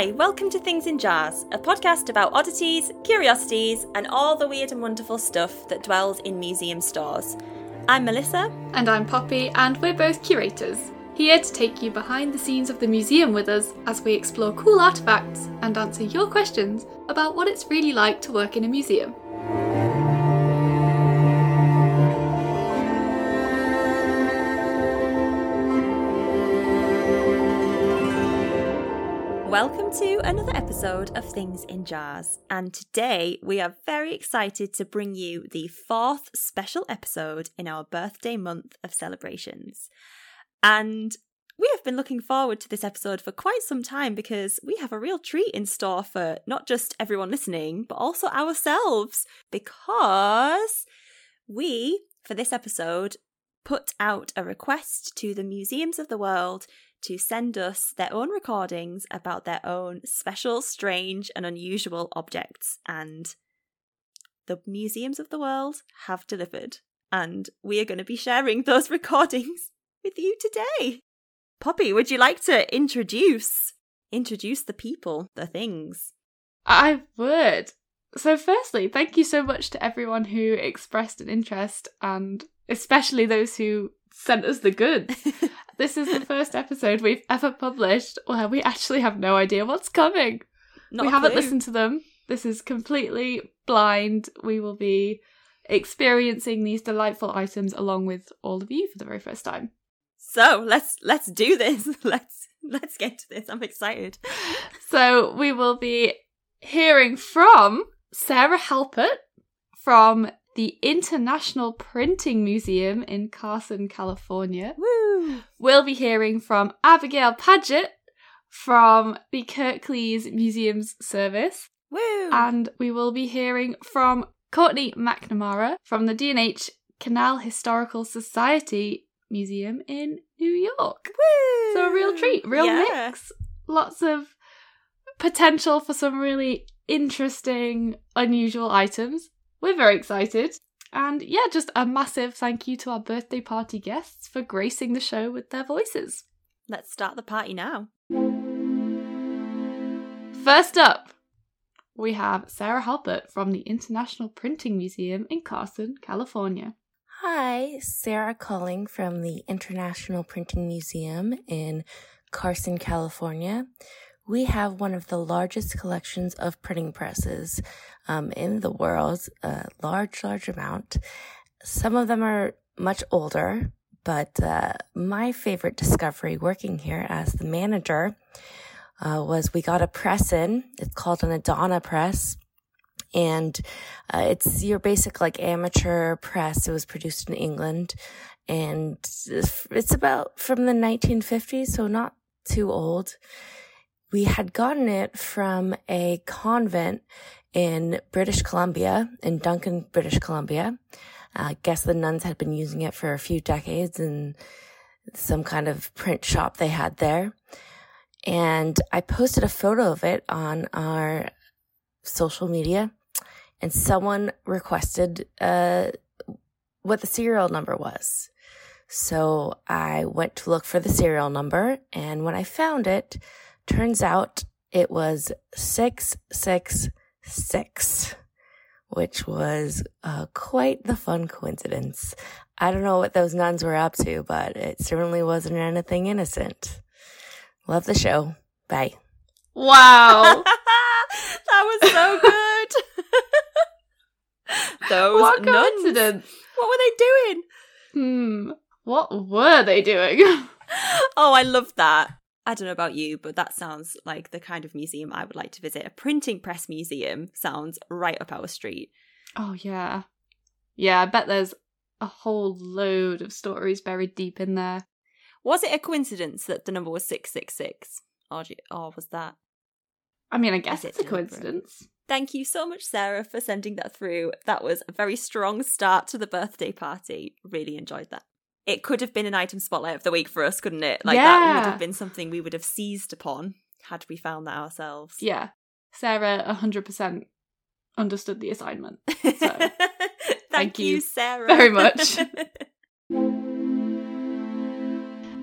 Hi, welcome to Things in Jars, a podcast about oddities, curiosities, and all the weird and wonderful stuff that dwells in museum stores. I'm Melissa. And I'm Poppy, and we're both curators, here to take you behind the scenes of the museum with us as we explore cool artifacts and answer your questions about what it's really like to work in a museum. Welcome to another episode of Things in Jars. And today we are very excited to bring you the fourth special episode in our birthday month of celebrations. And we have been looking forward to this episode for quite some time because we have a real treat in store for not just everyone listening, but also ourselves. Because we, for this episode, put out a request to the museums of the world to send us their own recordings about their own special, strange, and unusual objects. And the museums of the world have delivered. And we are going to be sharing those recordings with you today. Poppy, would you like to introduce introduce the people, the things? I would. So, firstly, thank you so much to everyone who expressed an interest, and especially those who sent us the goods. this is the first episode we've ever published where we actually have no idea what's coming. Not we haven't clue. listened to them. This is completely blind. We will be experiencing these delightful items along with all of you for the very first time. So let's let's do this. Let's let's get to this. I'm excited. So we will be hearing from Sarah Halpert from the International Printing Museum in Carson, California. Woo! We'll be hearing from Abigail Paget from the Kirklees Museums Service. Woo! And we will be hearing from Courtney McNamara from the D&H Canal Historical Society Museum in New York. Woo! So a real treat, real Yeah. mix. Lots of potential for some really interesting, unusual items. We're very excited. And yeah, just a massive thank you to our birthday party guests for gracing the show with their voices. Let's start the party now. First up, we have Sarah Halpert from the International Printing Museum in Carson, California. Hi, Sarah calling from the International Printing Museum in Carson, California. We have one of the largest collections of printing presses um, in the world, a large, large amount. Some of them are much older, but uh, my favorite discovery working here as the manager uh, was we got a press in. It's called an Adana press and uh, it's your basic like amateur press. It was produced in England, and it's about from the 1950s, so not too old. We had gotten it from a convent in British Columbia, in Duncan, British Columbia. I guess the nuns had been using it for a few decades in some kind of print shop they had there. And I posted a photo of it on our social media and someone requested uh, what the serial number was. So I went to look for the serial number, and when I found it, turns out it was 666, which was uh, quite the fun coincidence. I don't know what those nuns were up to, but it certainly wasn't anything innocent. Love the show. Bye. Wow! that was so good. Those what nuns. coincidence! What were they doing? Hmm. What were they doing? Oh, I love that. I don't know about you, but that sounds like the kind of museum I would like to visit. A printing press museum sounds right up our street. oh, yeah. Yeah, I bet there's a whole load of stories buried deep in there. Was it a coincidence that the number was 666? Or, you- or was that? I mean, I guess it's a coincidence. Thank you so much, Sarah, for sending that through. That was a very strong start to the birthday party. Really enjoyed that. It could have been an item spotlight of the week for us, couldn't it? Like that would have been something we would have seized upon had we found that ourselves. Yeah. Sarah 100% understood the assignment. So, Thank, thank you, you Sarah. very much.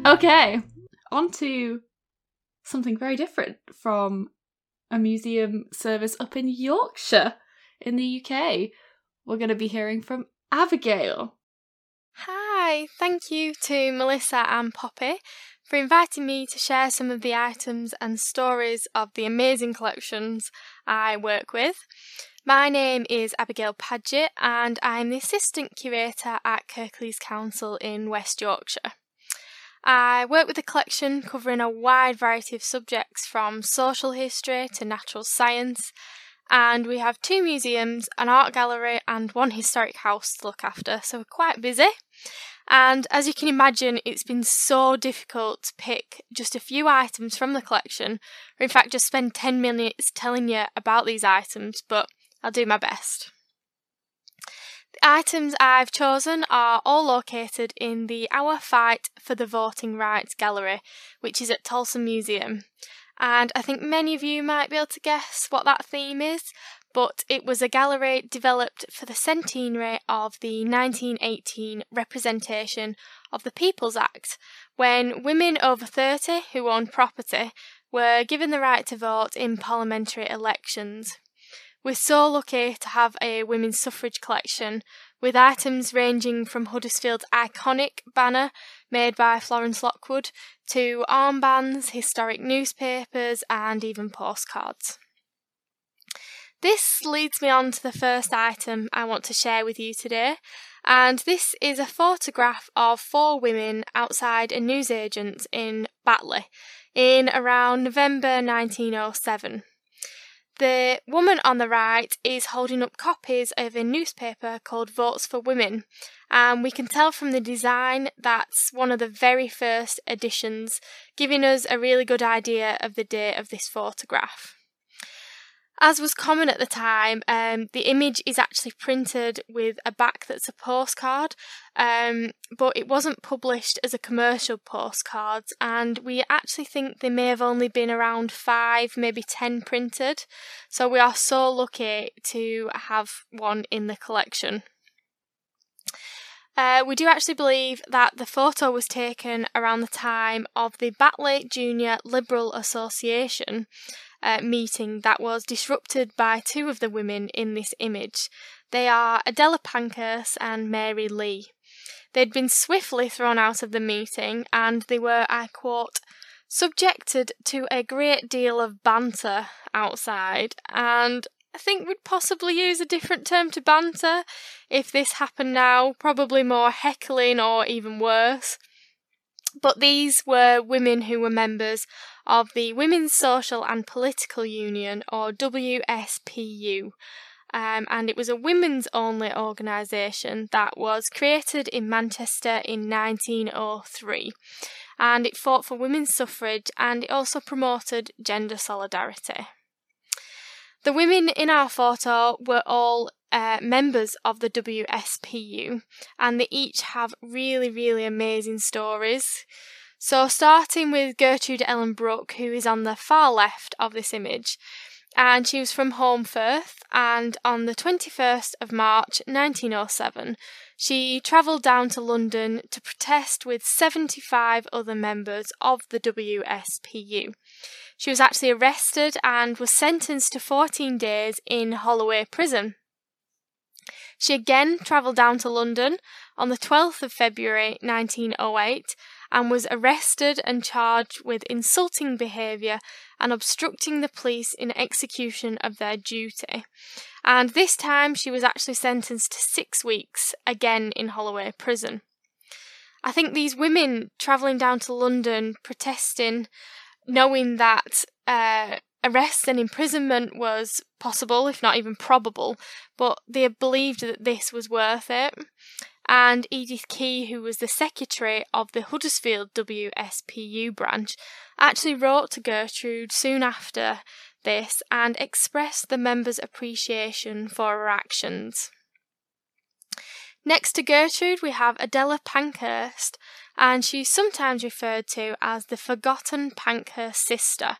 Okay, on to something very different from a museum service up in Yorkshire in the UK. We're going to be hearing from Abigail. Hi, thank you to Melissa and Poppy for inviting me to share some of the items and stories of the amazing collections I work with. My name is Abigail Paget and I'm the Assistant Curator at Kirklees Council in West Yorkshire. I work with a collection covering a wide variety of subjects from social history to natural science, and we have two museums, an art gallery, and one historic house to look after, so we're quite busy. And as you can imagine, it's been so difficult to pick just a few items from the collection, or in fact, just spend 10 minutes telling you about these items, but I'll do my best. The items I've chosen are all located in the Our Fight for the Voting Rights Gallery, which is at Tolson Museum. And I think many of you might be able to guess what that theme is, but it was a gallery developed for the centenary of the 1918 representation of the People's Act, when women over 30 who owned property were given the right to vote in parliamentary elections. We're so lucky to have a women's suffrage collection with items ranging from Huddersfield's iconic banner made by Florence Lockwood to armbands, historic newspapers, and even postcards. This leads me on to the first item I want to share with you today, and this is a photograph of four women outside a newsagent in Batley in around November 1907. The woman on the right is holding up copies of a newspaper called Votes for Women, and we can tell from the design that's one of the very first editions, giving us a really good idea of the date of this photograph. As was common at the time, um, the image is actually printed with a back that's a postcard, um, but it wasn't published as a commercial postcard, and we actually think there may have only been around five, maybe ten printed. So we are so lucky to have one in the collection. Uh, we do actually believe that the photo was taken around the time of the Batley Junior Liberal Association, uh, meeting that was disrupted by two of the women in this image. They are Adela Pankhurst and Mary Leigh. They'd been swiftly thrown out of the meeting and they were, I quote, subjected to a great deal of banter outside and I think we'd possibly use a different term to banter if this happened now, probably more heckling or even worse. But these were women who were members of the Women's Social and Political Union, or WSPU. Um, and it was a women's only organisation that was created in Manchester in 1903. And it fought for women's suffrage and it also promoted gender solidarity. The women in our photo were all uh, members of the WSPU, and they each have really, really amazing stories. So, starting with Gertrude Ellen Brooke, who is on the far left of this image, and she was from Holmfirth, and on the 21st of March 1907, she travelled down to London to protest with 75 other members of the WSPU. She was actually arrested and was sentenced to 14 days in Holloway Prison. She again travelled down to London on the 12th of February 1908 and was arrested and charged with insulting behaviour and obstructing the police in execution of their duty. And this time she was actually sentenced to six weeks, again in Holloway Prison. I think these women travelling down to London protesting, knowing that uh, arrest and imprisonment was possible, if not even probable, but they believed that this was worth it and Edith Key, who was the secretary of the Huddersfield WSPU branch, actually wrote to Gertrude soon after this and expressed the members' appreciation for her actions. Next to Gertrude, we have Adela Pankhurst, and she's sometimes referred to as the Forgotten Pankhurst sister.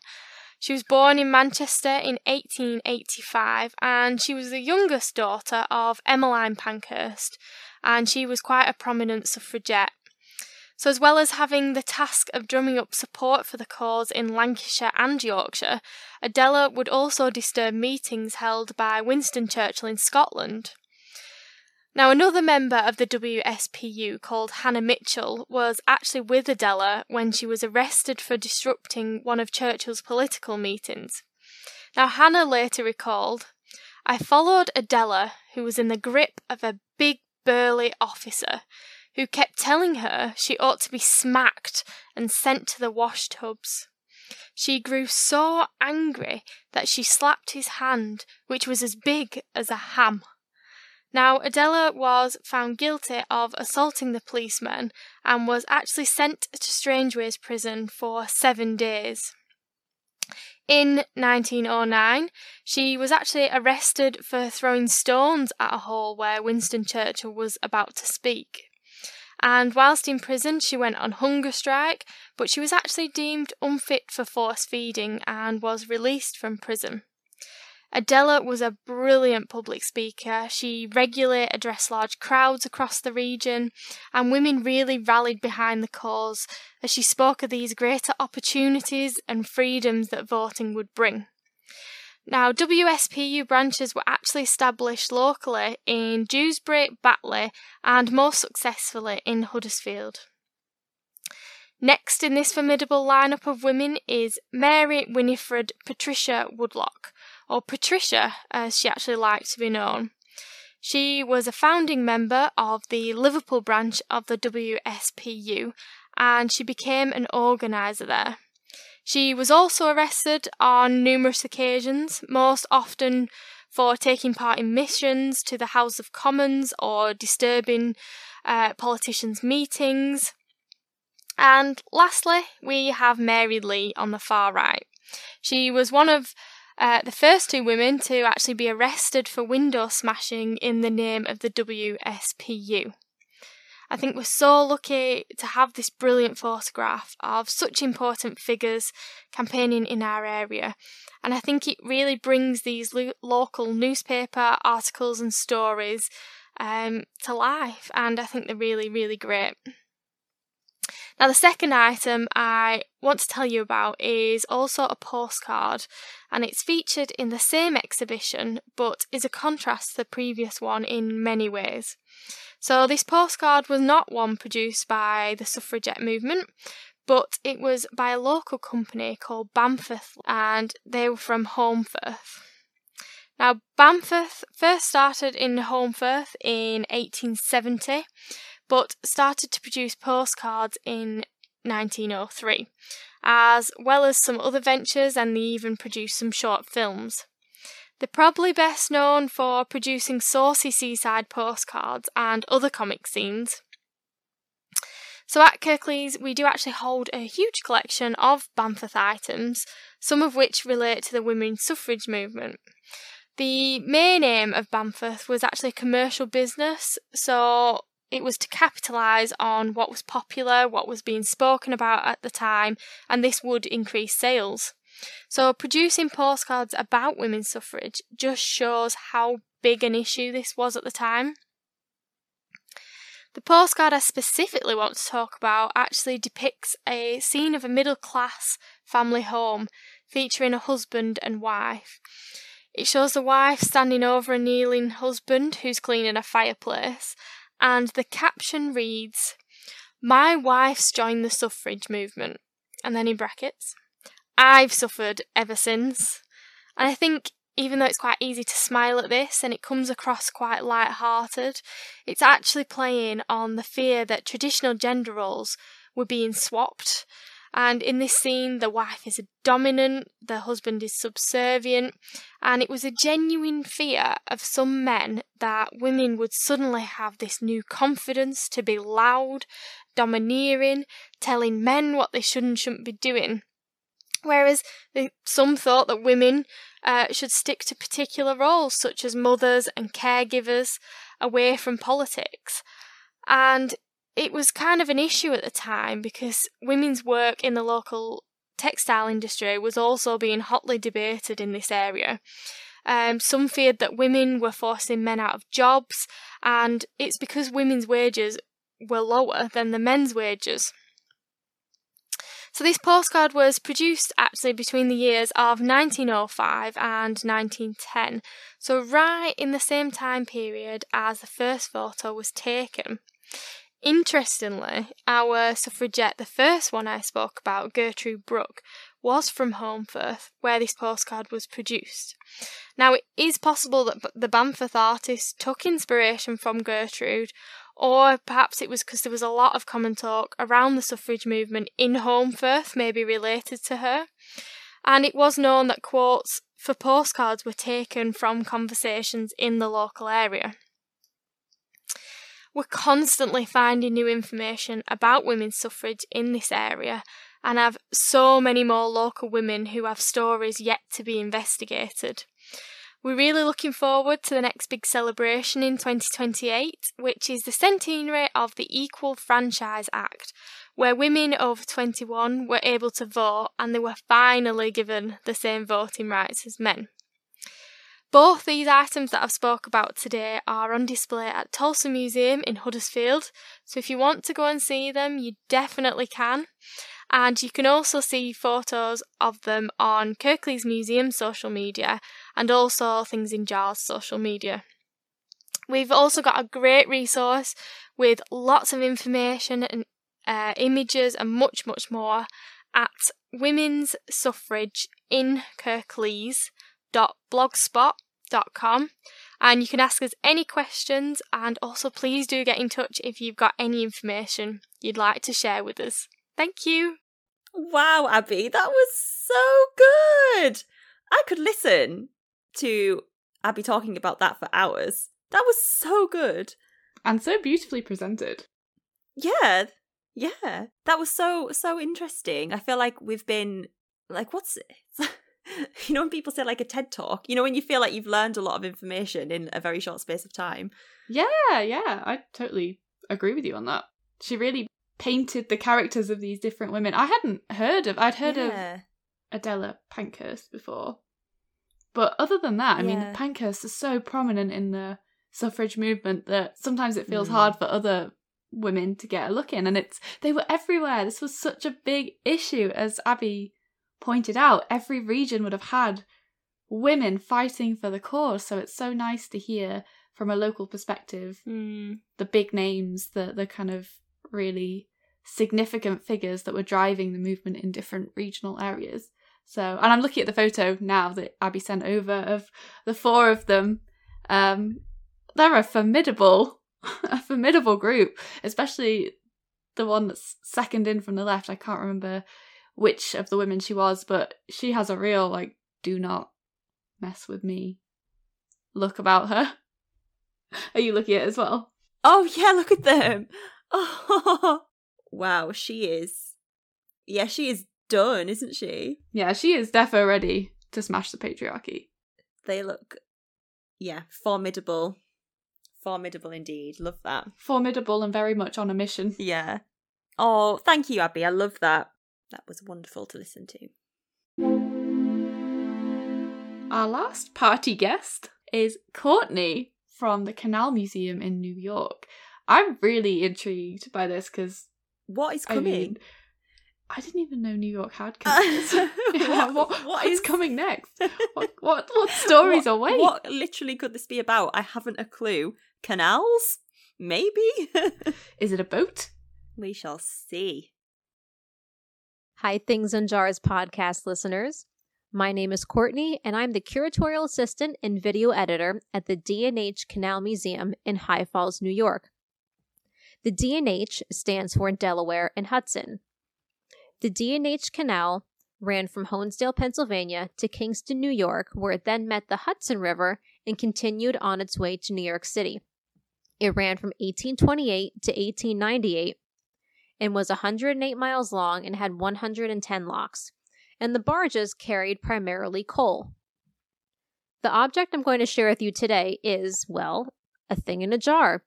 She was born in Manchester in 1885 and she was the youngest daughter of Emmeline Pankhurst, and she was quite a prominent suffragette. So, as well as having the task of drumming up support for the cause in Lancashire and Yorkshire, Adela would also disturb meetings held by Winston Churchill in Scotland. Now, another member of the WSPU called Hannah Mitchell was actually with Adela when she was arrested for disrupting one of Churchill's political meetings. Now, Hannah later recalled, I followed Adela, who was in the grip of a big burly officer who kept telling her she ought to be smacked and sent to the wash tubs. She grew so angry that she slapped his hand, which was as big as a ham. Now, Adela was found guilty of assaulting the policeman and was actually sent to Strangeways prison for seven days. In 1909, she was actually arrested for throwing stones at a hall where Winston Churchill was about to speak. And whilst in prison, she went on hunger strike, but she was actually deemed unfit for force feeding and was released from prison. Adela was a brilliant public speaker. She regularly addressed large crowds across the region, and women really rallied behind the cause as she spoke of these greater opportunities and freedoms that voting would bring. Now, WSPU branches were actually established locally in Dewsbury, Batley, and more successfully in Huddersfield. Next in this formidable lineup of women is Mary Winifred Patricia Woodlock, or Patricia as she actually liked to be known. She was a founding member of the Liverpool branch of the WSPU and she became an organiser there. She was also arrested on numerous occasions, most often for taking part in missions to the House of Commons or disturbing uh, politicians' meetings. And lastly, we have Mary Leigh on the far right. She was one of uh, the first two women to actually be arrested for window smashing in the name of the WSPU. I think we're so lucky to have this brilliant photograph of such important figures campaigning in our area. And I think it really brings these lo- local newspaper articles and stories um, to life. And I think they're really, really great. Now, the second item I want to tell you about is also a postcard, and it's featured in the same exhibition but is a contrast to the previous one in many ways. So, this postcard was not one produced by the suffragette movement, but it was by a local company called Bamforth, and they were from Holmfirth. Now, Bamforth first started in Holmfirth in 1870, but started to produce postcards in 1903, as well as some other ventures, and they even produced some short films. They're probably best known for producing saucy seaside postcards and other comic scenes. So at Kirklees, we do actually hold a huge collection of Bamforth items, some of which relate to the women's suffrage movement. The main aim of Bamforth was actually a commercial business, so it was to capitalise on what was popular, what was being spoken about at the time, and this would increase sales. So, producing postcards about women's suffrage just shows how big an issue this was at the time. The postcard I specifically want to talk about actually depicts a scene of a middle class family home featuring a husband and wife. It shows the wife standing over a kneeling husband who's cleaning a fireplace, and the caption reads, My wife's joined the suffrage movement. And then in brackets, I've suffered ever since. And I think even though it's quite easy to smile at this and it comes across quite light-hearted, it's actually playing on the fear that traditional gender roles were being swapped. And in this scene, the wife is dominant, the husband is subservient, and it was a genuine fear of some men that women would suddenly have this new confidence to be loud, domineering, telling men what they should and shouldn't be doing. Whereas some thought that women uh, should stick to particular roles, such as mothers and caregivers, away from politics. And it was kind of an issue at the time because women's work in the local textile industry was also being hotly debated in this area. Um, some feared that women were forcing men out of jobs, and it's because women's wages were lower than the men's wages. So this postcard was produced actually between the years of 1905 and 1910, so right in the same time period as the first photo was taken. Interestingly, our suffragette, the first one I spoke about, Gertrude Brooke, was from Holmfirth, where this postcard was produced. Now, it is possible that the Bamforth artist took inspiration from Gertrude, or perhaps it was because there was a lot of common talk around the suffrage movement in Holmfirth, maybe related to her. And it was known that quotes for postcards were taken from conversations in the local area. We're constantly finding new information about women's suffrage in this area and have so many more local women who have stories yet to be investigated. We're really looking forward to the next big celebration in 2028, which is the centenary of the Equal Franchise Act, where women over 21 were able to vote and they were finally given the same voting rights as men. Both these items that I've spoke about today are on display at Tolson Museum in Huddersfield, so if you want to go and see them, you definitely can. And you can also see photos of them on Kirklees Museum social media and also Things in Jars social media. We've also got a great resource with lots of information and uh, images and much, much more at Women's Suffrage in Kirklees.blogspot.com. And you can ask us any questions, and also please do get in touch if you've got any information you'd like to share with us. Thank you. Wow, Abby, that was so good. I could listen to Abby talking about that for hours. That was so good. And so beautifully presented. Yeah. Yeah. That was so so interesting. I feel like we've been like what's it? you know when people say like a TED talk, you know when you feel like you've learned a lot of information in a very short space of time. Yeah, yeah, I totally agree with you on that. She really painted the characters of these different women. I hadn't heard of. I'd heard yeah. of Adela Pankhurst before, but other than that, I yeah. mean, Pankhurst is so prominent in the suffrage movement that sometimes it feels mm. hard for other women to get a look in, and it's they were everywhere. This was such a big issue, as Abby pointed out. Every region would have had women fighting for the cause, so it's so nice to hear from a local perspective mm. the big names, the the kind of really significant figures that were driving the movement in different regional areas. So, and I'm looking at the photo now that Abby sent over of the four of them. Um, they're a formidable, a formidable group, especially the one that's second in from the left. I can't remember which of the women she was, but she has a real like, do not mess with me look about her. Are you looking at it as well? Oh yeah, look at them. Oh, wow, she is. Yeah, she is done, isn't she? Yeah, she is defo ready to smash the patriarchy. They look, yeah, formidable. Formidable indeed. Love that. Formidable and very much on a mission. Yeah. Oh, thank you, Abby. I love that. That was wonderful to listen to. Our last party guest is Courtney from the Canal Museum in New York. I'm really intrigued by this because what is coming? I, mean, I didn't even know New York had canals. yeah, what, what, what is coming next? What what, what stories what, away? What literally could this be about? I haven't a clue. Canals? Maybe. is it a boat? We shall see. Hi, Things in Jars podcast listeners. My name is Courtney, and I'm the curatorial assistant and video editor at the D&H Canal Museum in High Falls, New York. The D&H stands for Delaware and Hudson. The D&H Canal ran from Honesdale, Pennsylvania to Kingston, New York, where it then met the Hudson River and continued on its way to New York City. It ran from 1828 to 1898 and was 108 miles long and had 110 locks, and the barges carried primarily coal. The object I'm going to share with you today is, well, a thing in a jar.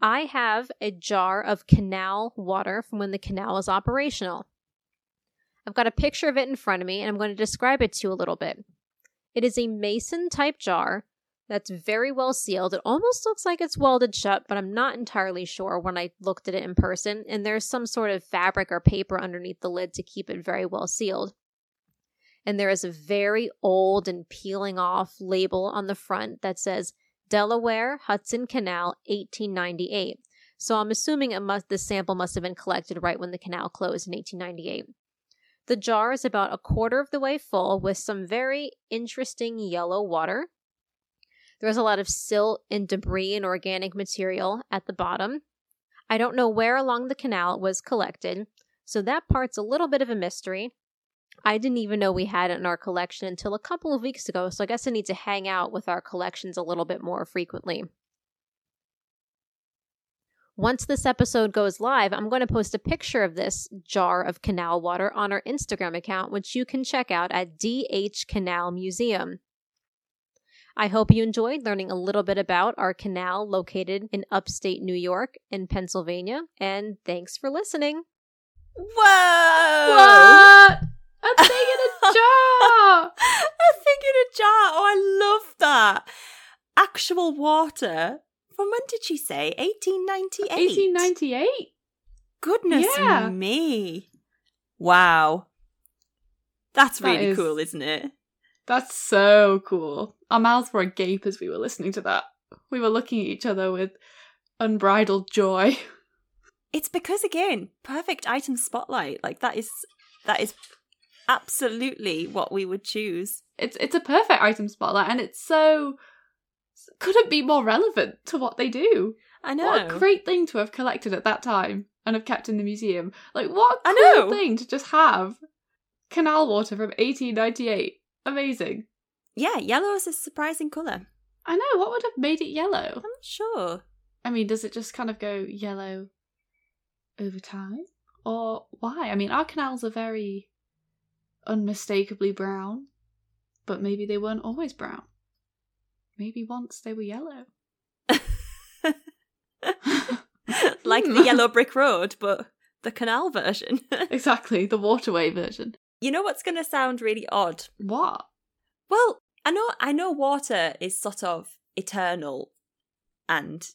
I have a jar of canal water from when the canal was operational. I've got a picture of it in front of me and I'm going to describe it to you a little bit. It is a mason type jar that's very well sealed. It almost looks like it's welded shut, but I'm not entirely sure when I looked at it in person. And there's some sort of fabric or paper underneath the lid to keep it very well sealed. And there is a very old and peeling off label on the front that says Delaware Hudson Canal 1898. So I'm assuming it must sample must have been collected right when the canal closed in 1898. The jar is about a quarter of the way full with some very interesting yellow water. There's a lot of silt and debris and organic material at the bottom. I don't know where along the canal it was collected, so that part's a little bit of a mystery. I didn't even know we had it in our collection until a couple of weeks ago, so I guess I need to hang out with our collections a little bit more frequently. Once this episode goes live, I'm going to post a picture of this jar of canal water on our Instagram account, which you can check out at DH Canal Museum. I hope you enjoyed learning a little bit about our canal located in upstate New York and Pennsylvania, and thanks for listening. Whoa! What? A thing in a jar! a thing in a jar. Oh, I love that. Actual water. From when did she say? 1898? 1898? Goodness Yeah. me. Wow. That's really is- cool, isn't it? That's so cool. Our mouths were agape as we were listening to that. We were looking at each other with unbridled joy. It's because again, perfect item spotlight. Like that is that is absolutely what we would choose. It's it's a perfect item spotlight, and it's so couldn't be more relevant to what they do. I know. What a great thing to have collected at that time and have kept in the museum. Like what a cool thing to just have canal water from 1898. Amazing. Yeah, yellow is a surprising colour. I know what would have made it yellow. I'm not sure. I mean, does it just kind of go yellow over time? Or why? I mean, our canals are very unmistakably brown, but maybe they weren't always brown. Maybe once they were yellow. like the yellow brick road, but the canal version. exactly, the waterway version. you know what's going to sound really odd? What? Well, I know I know water is sort of eternal and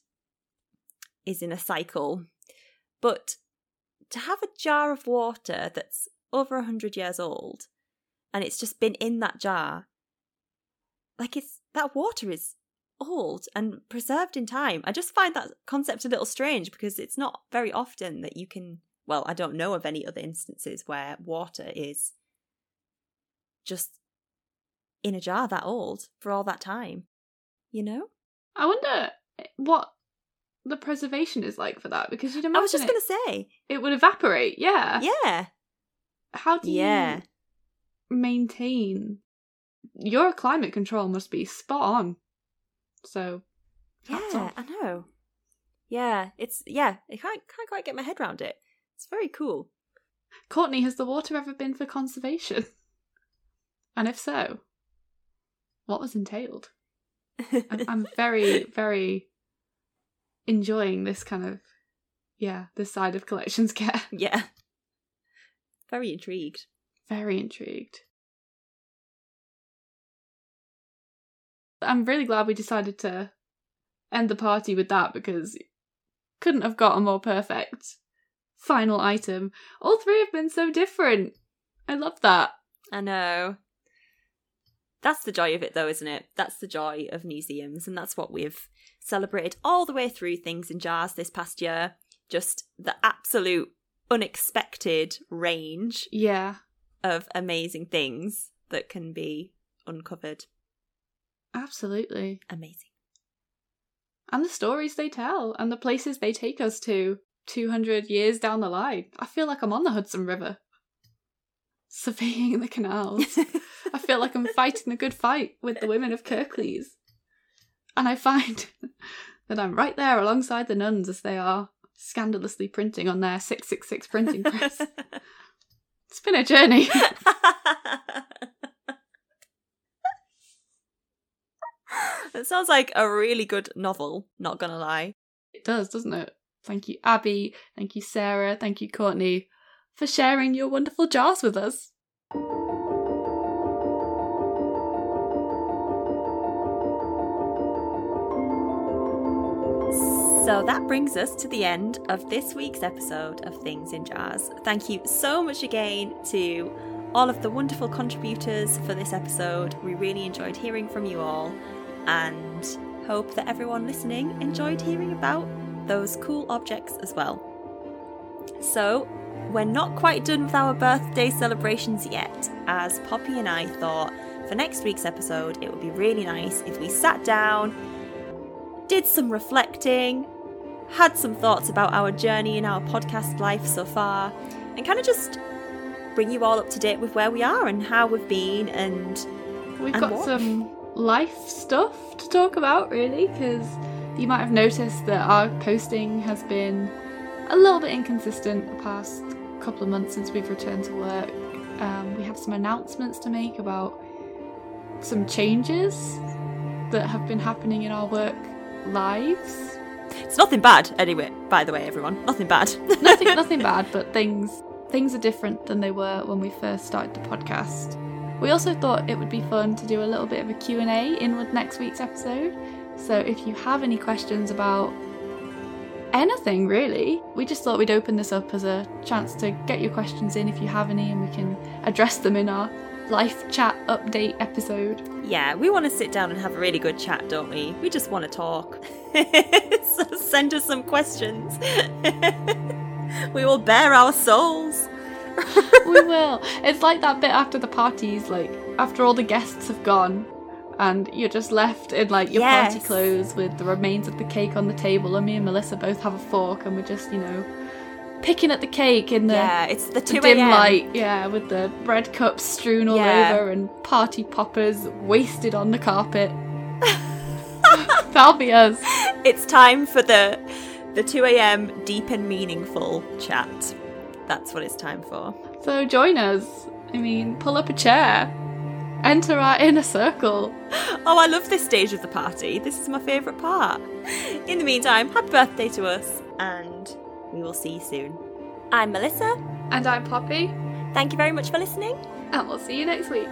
is in a cycle. But to have a jar of water that's over a 100 years old and it's just been in that jar like it's that water is old and preserved in time. I just find that concept a little strange because it's not very often that you can well, I don't know of any other instances where water is just in a jar that old for all that time. You know? I wonder eh, what the preservation is like for that because you'd imagine I was just it, to say. it would evaporate. Yeah. Yeah. How do Yeah. you maintain your climate control must be spot on. So Yeah, off. I know. Yeah, it's yeah, I can't can't quite get my head around it. It's very cool. Courtney, has the water ever been for conservation? And if so, what was entailed? I'm, I'm very, very enjoying this kind of, yeah, this side of collections care. yeah. Very intrigued. Very intrigued. I'm really glad we decided to end the party with that because couldn't have got a more perfect final item. All three have been so different. I love that. I know. That's the joy of it, though, isn't it? That's the joy of museums, and that's what we've celebrated all the way through Things in Jars this past year. Just the absolute unexpected range Yeah, of amazing things that can be uncovered. absolutely. Amazing. And the stories they tell and the places they take us to 200 years down the line. I feel like I'm on the Hudson River, surveying the canals. I feel like I'm fighting the good fight with the women of Kirklees. And I find that I'm right there alongside the nuns as they are scandalously printing on their 666 printing press. it's been a journey. It sounds like a really good novel, not gonna lie. It does, doesn't it? Thank you, Abby. Thank you, Sarah. Thank you, Courtney, for sharing your wonderful jars with us. So that brings us to the end of this week's episode of Things in Jars. Thank you so much again to all of the wonderful contributors for this episode. We really enjoyed hearing from you all and hope that everyone listening enjoyed hearing about those cool objects as well. So, we're not quite done with our birthday celebrations yet, as Poppy and I thought for next week's episode it would be really nice if we sat down, did some reflecting, had some thoughts about our journey in our podcast life so far, and kind of just bring you all up to date with where we are and how we've been and We've and got what? some life stuff to talk about, really, because you might have noticed that our posting has been a little bit inconsistent the past couple of months since we've returned to work. Um, we have some announcements to make about some changes that have been happening in our work lives. It's nothing bad anyway, by the way, everyone. Nothing bad. Nothing, nothing bad, but things things are different than they were when we first started the podcast. We also thought it would be fun to do a little bit of a Q&A in with next week's episode. So if you have any questions about anything really, we just thought we'd open this up as a chance to get your questions in if you have any and we can address them in our life chat update episode. yeah, we want to sit down and have a really good chat, don't we? We just want to talk. so send us some questions. we will bare our souls. we will. It's like that bit after the parties, like after all the guests have gone, and you're just left in like your party clothes with the remains of the cake on the table, and me and Melissa both have a fork, and we're just, you know, picking at the cake in the, yeah, it's the the dim light, yeah, with the bread cups strewn all Yeah. over and party poppers wasted on the carpet. That'll be us. It's time for the the 2 a.m. deep and meaningful chat. That's what it's time for. So join us. I mean, pull up a chair, enter our inner circle. Oh, I love this stage of the party. This is my favourite part. In the meantime, happy birthday to us, and we will see you soon. I'm Melissa. And I'm Poppy, Thank you very much for listening. and we'll see you next week.